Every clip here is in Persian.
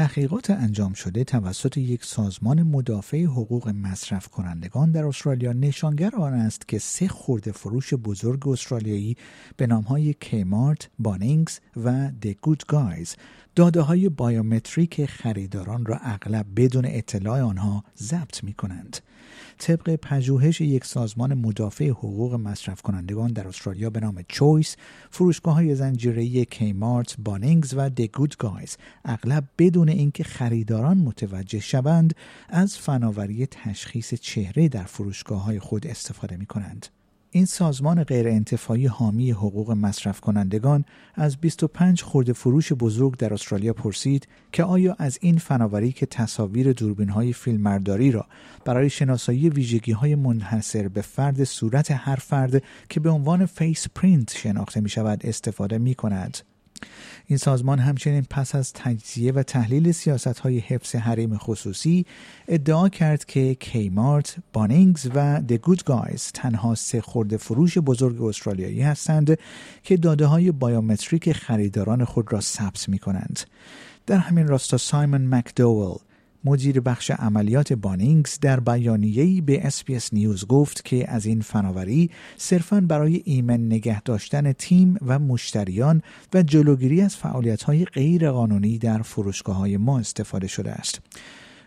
تحقیقات انجام شده توسط یک سازمان مدافع حقوق مصرف کنندگان در استرالیا نشانگر آن است که سه خرده فروش بزرگ استرالیایی به نام های Kmart، Bunnings و The Good Guys داده های بایومتریک خریداران را اغلب بدون اطلاع آنها ضبط می کنند. طبق پژوهش یک سازمان مدافع حقوق مصرف کنندگان در استرالیا به نام Choice فروشگاه های زنجیره Kmart، Bunnings و The Good Guys اغلب بدون اینکه خریداران متوجه شوند از فناوری تشخیص چهره در فروشگاه های خود استفاده می کنند. این سازمان غیرانتفاعی حامی حقوق مصرف کنندگان از 25 خرده فروش بزرگ در استرالیا پرسید که آیا از این فناوری که تصاویر دوربین های فیلمبرداری را برای شناسایی ویژگی های منحصر به فرد صورت هر فرد که به عنوان faceprint شناخته می شود استفاده می کند. این سازمان همچنین پس از تجزیه و تحلیل سیاست های حفظ حریم خصوصی ادعا کرد که Kmart، Bunnings و The Good Guys تنها سه خرده فروش بزرگ استرالیایی هستند که داده های بایومتریک خریداران خود را ثبت می کنند. در همین راستا سایمون مکدوول مدیر بخش عملیات Bunnings در بیانیه‌ای به SBS News گفت که از این فناوری صرفاً برای ایمن نگه داشتن تیم و مشتریان و جلوگیری از فعالیت‌های غیرقانونی در فروشگاه‌های ما استفاده شده است.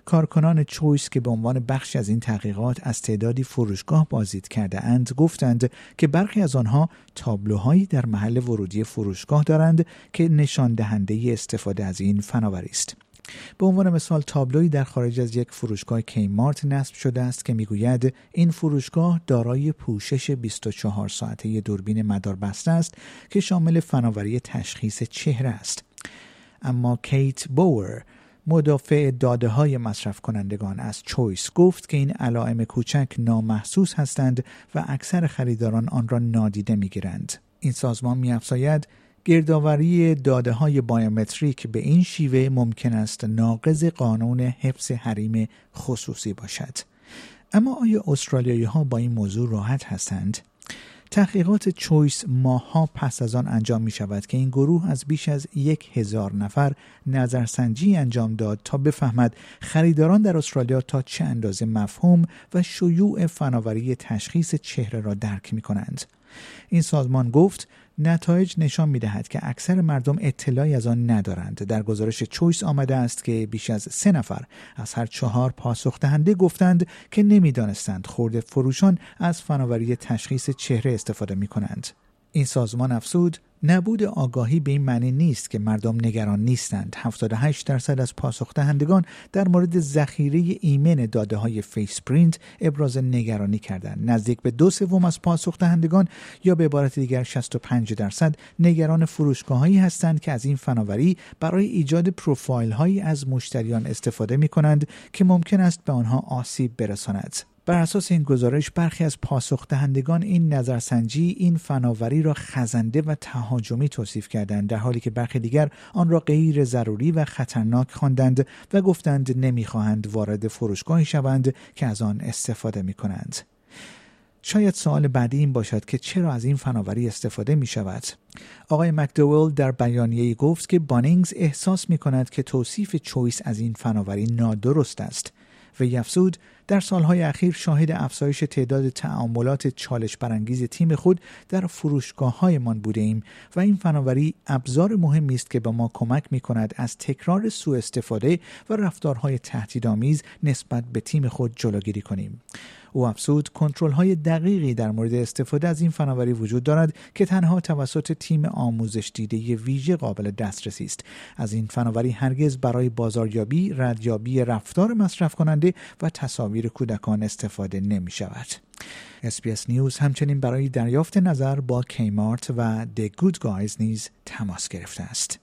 کارکنان Choice که به عنوان بخشی از این تحقیقات از تعدادی فروشگاه بازدید کرده اند گفتند که برخی از آنها تابلوهایی در محل ورودی فروشگاه دارند که نشان دهنده استفاده از این فناوری است. به عنوان مثال تابلوی در خارج از یک فروشگاه کیمارت نصب شده است که می‌گوید این فروشگاه دارای پوشش 24 ساعته دوربین مدار بسته است که شامل فناوری تشخیص چهره است اما کیت بوور مدافع داده های مصرف کنندگان از چویس گفت که این علائم کوچک نامحسوس هستند و اکثر خریداران آن را نادیده می‌گیرند. این سازمان میافزاید گردآوری داده های بایومتریک به این شیوه ممکن است ناقض قانون حفظ حریم خصوصی باشد. اما آیا استرالیایی ها با این موضوع راحت هستند؟ تحقیقات چویس ماها پس از آن انجام می شود که این گروه از بیش از یک هزار نفر نظرسنجی انجام داد تا بفهمد خریداران در استرالیا تا چه اندازه مفهوم و شیوع فناوری تشخیص چهره را درک می کنند. این سازمان گفت نتایج نشان می دهد که اکثر مردم اطلاعی از آن ندارند. در گزارش چویس آمده است که بیش از سه نفر از هر چهار پاسخ دهنده گفتند که نمی‌دانستند خورده فروشان از فناوری تشخیص چهره استفاده می کنند. این سازمان افسود نبود آگاهی به این معنی نیست که مردم نگران نیستند. 78 درصد از پاسخ دهندگان در مورد ذخیره ایمن داده های faceprint ابراز نگرانی کردند. نزدیک به دو سوم از پاسخ دهندگان یا به عبارت دیگر 65 درصد نگران فروشگاههایی هستند که از این فناوری برای ایجاد پروفایل هایی از مشتریان استفاده می کنند که ممکن است به آنها آسیب برساند. بر اساس این گزارش برخی از پاسخ دهندگان این نظرسنجی این فناوری را خزنده و تهاجمی توصیف کردند در حالی که برخی دیگر آن را غیر ضروری و خطرناک خواندند و گفتند نمی‌خواهند وارد فروشگاهی شوند که از آن استفاده می کنند. شاید سوال بعدی این باشد که چرا از این فناوری استفاده می شود؟ آقای مکدوول در بیانیه گفت که بانینگز احساس می کند که توصیف چویس از این فناوری نادرست است و یفسود در سالهای اخیر شاهد افزایش تعداد تعاملات چالش برانگیز تیم خود در فروشگاه هایمان بوده ایم و این فناوری ابزار مهمی است که به ما کمک می کند از تکرار سوء استفاده و رفتارهای تهدیدآمیز نسبت به تیم خود جلوگیری کنیم. او افزود کنترل های دقیقی در مورد استفاده از این فناوری وجود دارد که تنها توسط تیم آموزش دیده ویژه قابل دسترسی است. از این فناوری هرگز برای بازاریابی ردیابی رفتار مصرف کننده و تصاویر کودکان استفاده نمی شود SBS News همچنین برای دریافت نظر با Kmart و The Good Guys نیز تماس گرفته است.